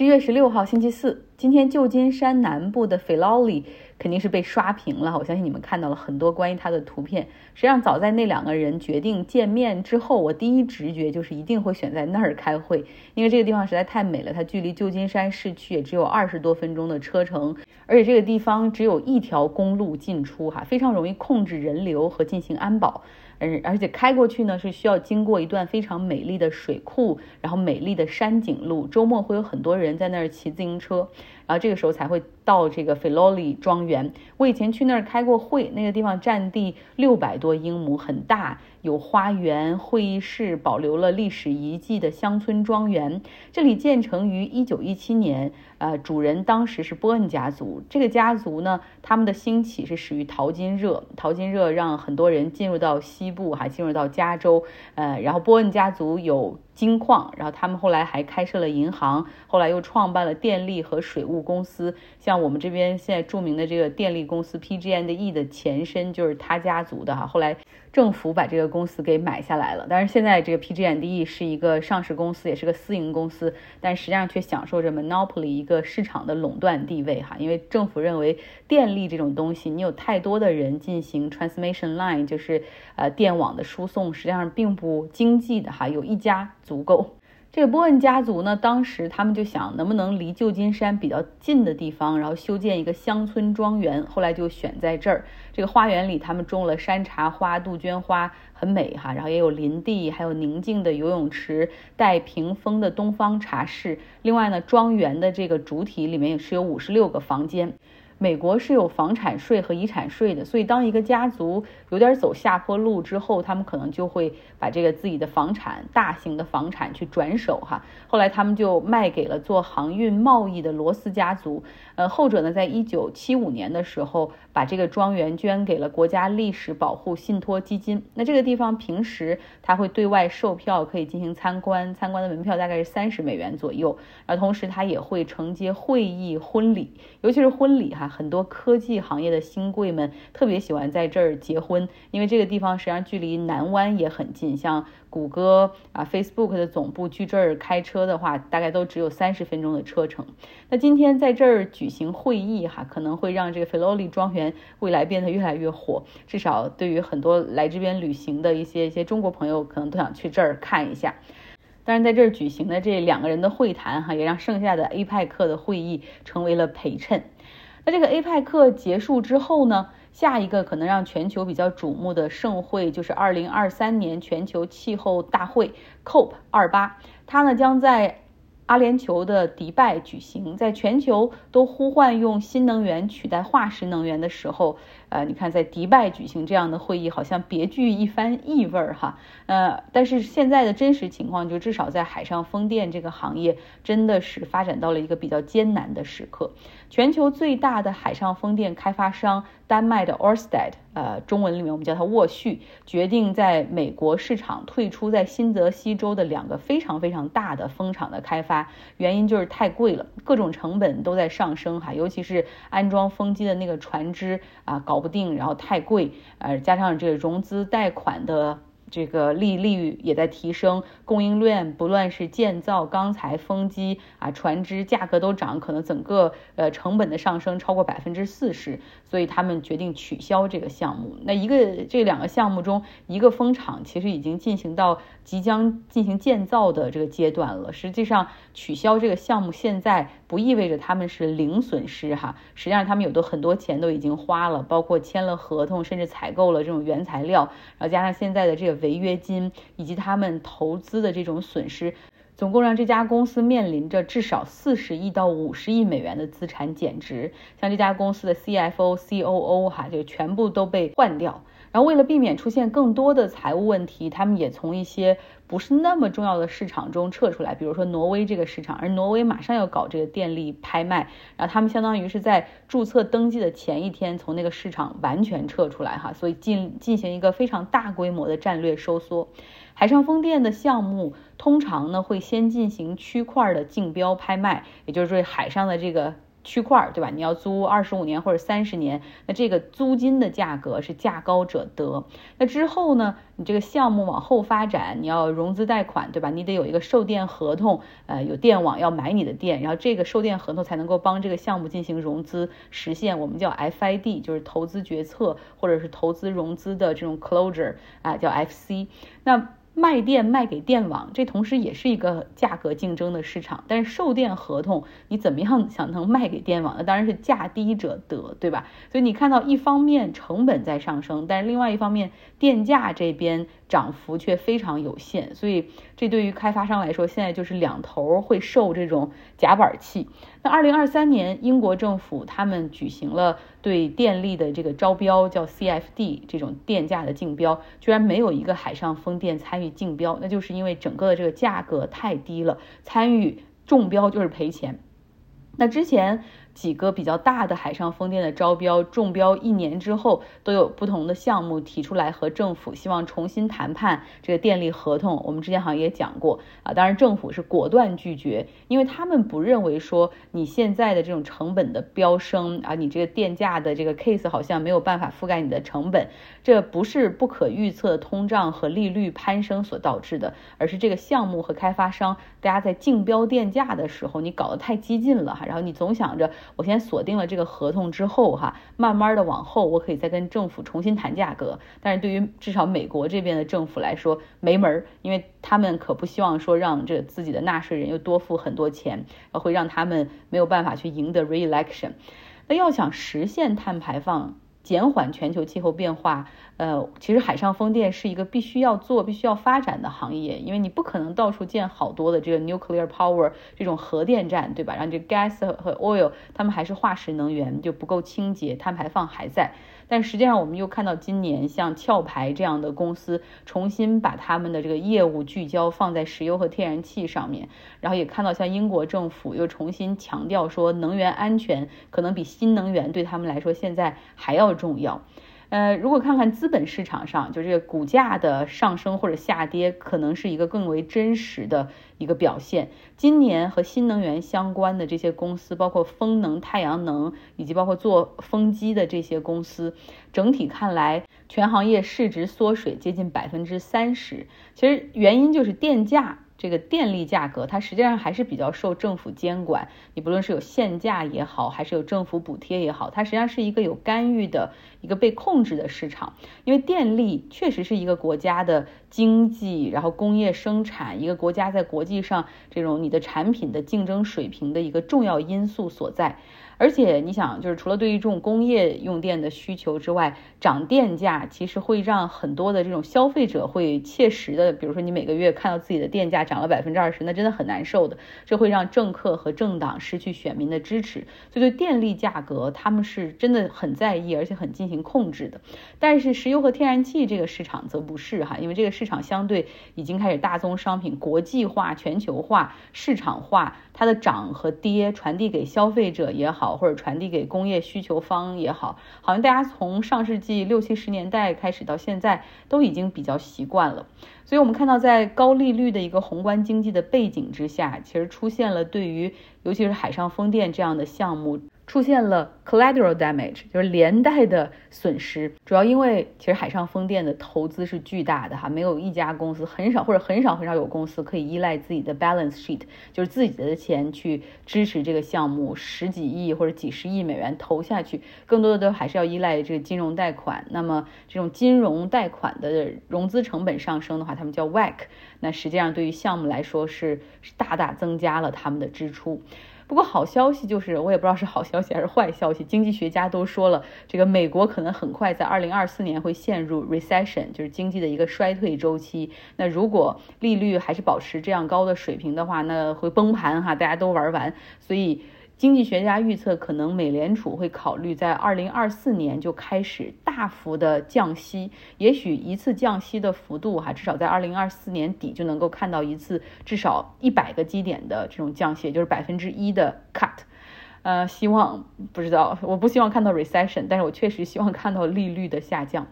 十一月十六号，星期四，今天旧金山南部的 Filoli 肯定是被刷屏了。我相信你们看到了很多关于他的图片。实际上，早在那两个人决定见面之后，我第一直觉就是一定会选在那儿开会，因为这个地方实在太美了。它距离旧金山市区也只有二十多分钟的车程，而且这个地方只有一条公路进出，哈，非常容易控制人流和进行安保。嗯，而且开过去呢是需要经过一段非常美丽的水库，然后美丽的山景路。周末会有很多人在那儿骑自行车，然后这个时候才会到这个 Filoli 庄园。我以前去那儿开过会，那个地方占地六百多英亩，很大。有花园、会议室，保留了历史遗迹的乡村庄园。这里建成于一九一七年，呃，主人当时是波恩家族。这个家族呢，他们的兴起是始于淘金热，淘金热让很多人进入到西部，还进入到加州。呃，然后波恩家族有金矿，然后他们后来还开设了银行，后来又创办了电力和水务公司。像我们这边现在著名的这个电力公司 PG&E 的前身就是他家族的哈，后来。政府把这个公司给买下来了，但是现在这个 PG&E 是一个上市公司，也是个私营公司，但实际上却享受着 monopoly 一个市场的垄断地位哈，因为政府认为电力这种东西，你有太多的人进行 transmission line，就是呃电网的输送，实际上并不经济的哈，有一家足够。这个波恩家族呢，当时他们就想能不能离旧金山比较近的地方，然后修建一个乡村庄园。后来就选在这儿，这个花园里他们种了山茶花、杜鹃花，很美哈。然后也有林地，还有宁静的游泳池，带屏风的东方茶室。另外呢，庄园的这个主体里面也是有五十六个房间。美国是有房产税和遗产税的，所以当一个家族有点走下坡路之后，他们可能就会把这个自己的房产、大型的房产去转手哈。后来他们就卖给了做航运贸易的罗斯家族，呃，后者呢，在一九七五年的时候。把这个庄园捐给了国家历史保护信托基金。那这个地方平时他会对外售票，可以进行参观，参观的门票大概是三十美元左右。然后同时他也会承接会议、婚礼，尤其是婚礼哈，很多科技行业的新贵们特别喜欢在这儿结婚，因为这个地方实际上距离南湾也很近，像。谷歌啊，Facebook 的总部距这儿开车的话，大概都只有三十分钟的车程。那今天在这儿举行会议哈，可能会让这个 Filoli 庄园未来变得越来越火。至少对于很多来这边旅行的一些一些中国朋友，可能都想去这儿看一下。当然，在这儿举行的这两个人的会谈哈，也让剩下的 APEC 的会议成为了陪衬。那这个 APEC 结束之后呢？下一个可能让全球比较瞩目的盛会就是二零二三年全球气候大会 COP 二八，它呢将在阿联酋的迪拜举行。在全球都呼唤用新能源取代化石能源的时候。呃，你看，在迪拜举行这样的会议，好像别具一番意味儿哈。呃，但是现在的真实情况，就至少在海上风电这个行业，真的是发展到了一个比较艰难的时刻。全球最大的海上风电开发商丹麦的 Orsted，呃，中文里面我们叫它沃旭，决定在美国市场退出在新泽西州的两个非常非常大的风场的开发，原因就是太贵了，各种成本都在上升哈，尤其是安装风机的那个船只啊，搞不定，然后太贵，呃，加上这个融资贷款的。这个利利率也在提升，供应链不论是建造钢材、风机啊、船只价格都涨，可能整个呃成本的上升超过百分之四十，所以他们决定取消这个项目。那一个这两个项目中，一个风场其实已经进行到即将进行建造的这个阶段了。实际上取消这个项目现在不意味着他们是零损失哈，实际上他们有的很多钱都已经花了，包括签了合同，甚至采购了这种原材料，然后加上现在的这个。违约金以及他们投资的这种损失，总共让这家公司面临着至少四十亿到五十亿美元的资产减值。像这家公司的 CFO、COO 哈，就全部都被换掉。然后为了避免出现更多的财务问题，他们也从一些不是那么重要的市场中撤出来，比如说挪威这个市场。而挪威马上要搞这个电力拍卖，然后他们相当于是在注册登记的前一天从那个市场完全撤出来哈，所以进进行一个非常大规模的战略收缩。海上风电的项目通常呢会先进行区块的竞标拍卖，也就是说海上的这个。区块，对吧？你要租二十五年或者三十年，那这个租金的价格是价高者得。那之后呢，你这个项目往后发展，你要融资贷款，对吧？你得有一个售电合同，呃，有电网要买你的电，然后这个售电合同才能够帮这个项目进行融资，实现我们叫 FID，就是投资决策或者是投资融资的这种 closure 啊，叫 FC。那卖电卖给电网，这同时也是一个价格竞争的市场。但是售电合同你怎么样想能卖给电网？那当然是价低者得，对吧？所以你看到一方面成本在上升，但是另外一方面电价这边。涨幅却非常有限，所以这对于开发商来说，现在就是两头会受这种夹板气。那二零二三年，英国政府他们举行了对电力的这个招标，叫 CFD 这种电价的竞标，居然没有一个海上风电参与竞标，那就是因为整个的这个价格太低了，参与中标就是赔钱。那之前。几个比较大的海上风电的招标中标一年之后，都有不同的项目提出来和政府希望重新谈判这个电力合同。我们之前好像也讲过啊，当然政府是果断拒绝，因为他们不认为说你现在的这种成本的飙升啊，你这个电价的这个 case 好像没有办法覆盖你的成本，这不是不可预测的通胀和利率攀升所导致的，而是这个项目和开发商大家在竞标电价的时候，你搞得太激进了哈，然后你总想着。我先锁定了这个合同之后，哈，慢慢的往后我可以再跟政府重新谈价格。但是对于至少美国这边的政府来说没门儿，因为他们可不希望说让这自己的纳税人又多付很多钱，会让他们没有办法去赢得 re-election。那要想实现碳排放。减缓全球气候变化，呃，其实海上风电是一个必须要做、必须要发展的行业，因为你不可能到处建好多的这个 nuclear power 这种核电站，对吧？然后这 gas 和 oil 它们还是化石能源，就不够清洁，碳排放还在。但实际上，我们又看到今年像壳牌这样的公司重新把他们的这个业务聚焦放在石油和天然气上面，然后也看到像英国政府又重新强调说，能源安全可能比新能源对他们来说现在还要重要。呃，如果看看资本市场上，就这个股价的上升或者下跌，可能是一个更为真实的一个表现。今年和新能源相关的这些公司，包括风能、太阳能，以及包括做风机的这些公司，整体看来，全行业市值缩水接近百分之三十。其实原因就是电价。这个电力价格，它实际上还是比较受政府监管。你不论是有限价也好，还是有政府补贴也好，它实际上是一个有干预的一个被控制的市场。因为电力确实是一个国家的经济，然后工业生产，一个国家在国际上这种你的产品的竞争水平的一个重要因素所在。而且你想，就是除了对于这种工业用电的需求之外，涨电价其实会让很多的这种消费者会切实的，比如说你每个月看到自己的电价涨了百分之二十，那真的很难受的。这会让政客和政党失去选民的支持，所以对电力价格他们是真的很在意，而且很进行控制的。但是石油和天然气这个市场则不是哈，因为这个市场相对已经开始大宗商品国际化、全球化、市场化，它的涨和跌传递给消费者也好。或者传递给工业需求方也好，好像大家从上世纪六七十年代开始到现在都已经比较习惯了。所以，我们看到在高利率的一个宏观经济的背景之下，其实出现了对于尤其是海上风电这样的项目。出现了 collateral damage，就是连带的损失，主要因为其实海上风电的投资是巨大的哈，没有一家公司很少或者很少很少有公司可以依赖自己的 balance sheet，就是自己的钱去支持这个项目，十几亿或者几十亿美元投下去，更多的都还是要依赖这个金融贷款。那么这种金融贷款的融资成本上升的话，他们叫 WAC，那实际上对于项目来说是大大增加了他们的支出。不过好消息就是，我也不知道是好消息还是坏消息。经济学家都说了，这个美国可能很快在二零二四年会陷入 recession，就是经济的一个衰退周期。那如果利率还是保持这样高的水平的话，那会崩盘哈，大家都玩完。所以。经济学家预测，可能美联储会考虑在二零二四年就开始大幅的降息，也许一次降息的幅度哈，至少在二零二四年底就能够看到一次至少一百个基点的这种降息，也就是百分之一的 cut。呃，希望不知道，我不希望看到 recession，但是我确实希望看到利率的下降。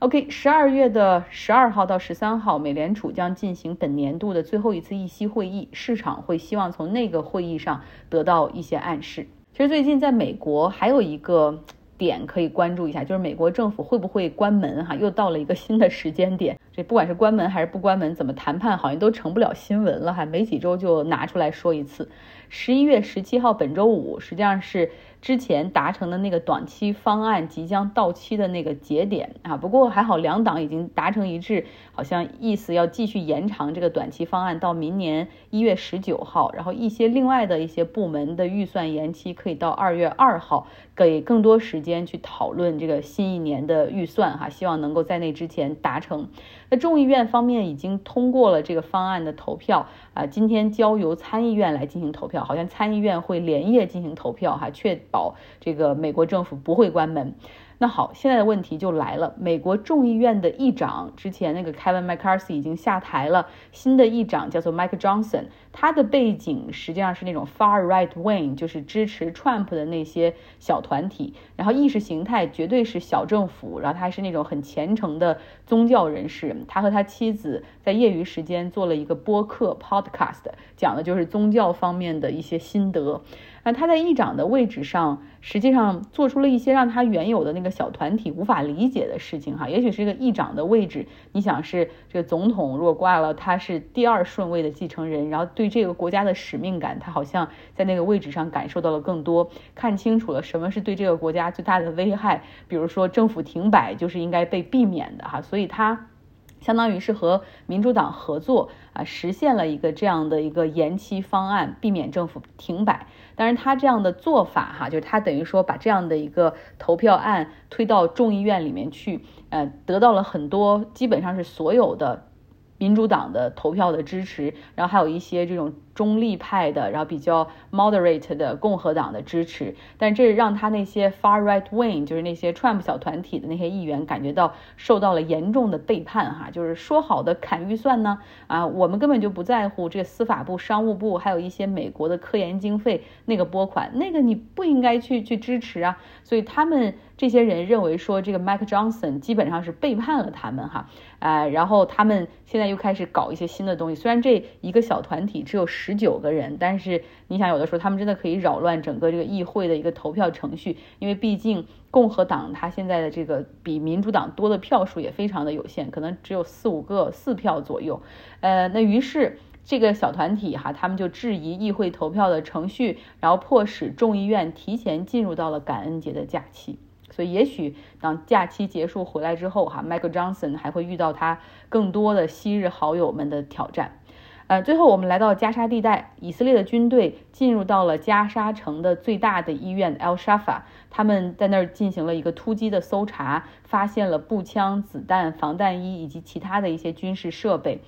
OK，十二月的十二号到十三号，美联储将进行本年度的最后一次议息会议，市场会希望从那个会议上得到一些暗示。其实最近在美国还有一个。点可以关注一下，就是美国政府会不会关门哈？又到了一个新的时间点，这不管是关门还是不关门，怎么谈判好像都成不了新闻了哈，没几周就拿出来说一次。十一月十七号，本周五，实际上是。之前达成的那个短期方案即将到期的那个节点啊，不过还好两党已经达成一致，好像意思要继续延长这个短期方案到明年一月十九号，然后一些另外的一些部门的预算延期可以到二月二号，给更多时间去讨论这个新一年的预算哈，希望能够在那之前达成。那众议院方面已经通过了这个方案的投票啊，今天交由参议院来进行投票，好像参议院会连夜进行投票哈，确。保这个美国政府不会关门。那好，现在的问题就来了。美国众议院的议长之前那个 Kevin McCarthy 已经下台了，新的议长叫做 Mike Johnson，他的背景实际上是那种 far right wing，就是支持 Trump 的那些小团体，然后意识形态绝对是小政府，然后他还是那种很虔诚的宗教人士。他和他妻子在业余时间做了一个播客 podcast，讲的就是宗教方面的一些心得。那他在议长的位置上，实际上做出了一些让他原有的那个小团体无法理解的事情哈。也许是一个议长的位置，你想是这个总统如果挂了，他是第二顺位的继承人，然后对这个国家的使命感，他好像在那个位置上感受到了更多，看清楚了什么是对这个国家最大的危害，比如说政府停摆就是应该被避免的哈。所以他。相当于是和民主党合作啊，实现了一个这样的一个延期方案，避免政府停摆。但是他这样的做法哈，就是他等于说把这样的一个投票案推到众议院里面去，呃，得到了很多，基本上是所有的。民主党的投票的支持，然后还有一些这种中立派的，然后比较 moderate 的共和党的支持，但这让他那些 far right wing，就是那些 Trump 小团体的那些议员感觉到受到了严重的背叛哈，就是说好的砍预算呢，啊，我们根本就不在乎这个司法部、商务部，还有一些美国的科研经费那个拨款，那个你不应该去去支持啊，所以他们。这些人认为说这个 Mike Johnson 基本上是背叛了他们哈，呃，然后他们现在又开始搞一些新的东西。虽然这一个小团体只有十九个人，但是你想，有的时候他们真的可以扰乱整个这个议会的一个投票程序，因为毕竟共和党他现在的这个比民主党多的票数也非常的有限，可能只有四五个四票左右。呃，那于是这个小团体哈，他们就质疑议会投票的程序，然后迫使众议院提前进入到了感恩节的假期。所以，也许当假期结束回来之后，哈，Michael Johnson 还会遇到他更多的昔日好友们的挑战。呃，最后我们来到加沙地带，以色列的军队进入到了加沙城的最大的医院 El Shafa，他们在那儿进行了一个突击的搜查，发现了步枪、子弹、防弹衣以及其他的一些军事设备。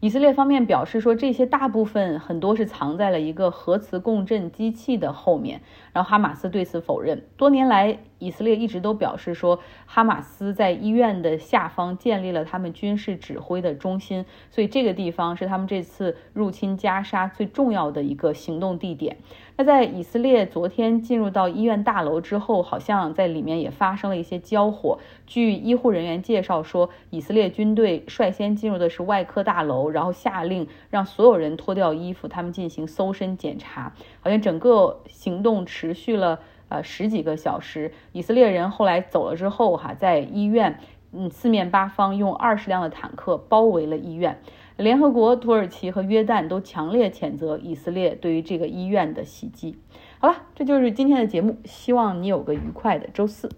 以色列方面表示说，这些大部分很多是藏在了一个核磁共振机器的后面。然后哈马斯对此否认。多年来，以色列一直都表示说，哈马斯在医院的下方建立了他们军事指挥的中心，所以这个地方是他们这次入侵加沙最重要的一个行动地点。那在以色列昨天进入到医院大楼之后，好像在里面也发生了一些交火。据医护人员介绍说，以色列军队率先进入的是外科大楼，然后下令让所有人脱掉衣服，他们进行搜身检查。好像整个行动持续了呃十几个小时。以色列人后来走了之后，哈，在医院，嗯，四面八方用二十辆的坦克包围了医院。联合国、土耳其和约旦都强烈谴责以色列对于这个医院的袭击。好了，这就是今天的节目，希望你有个愉快的周四。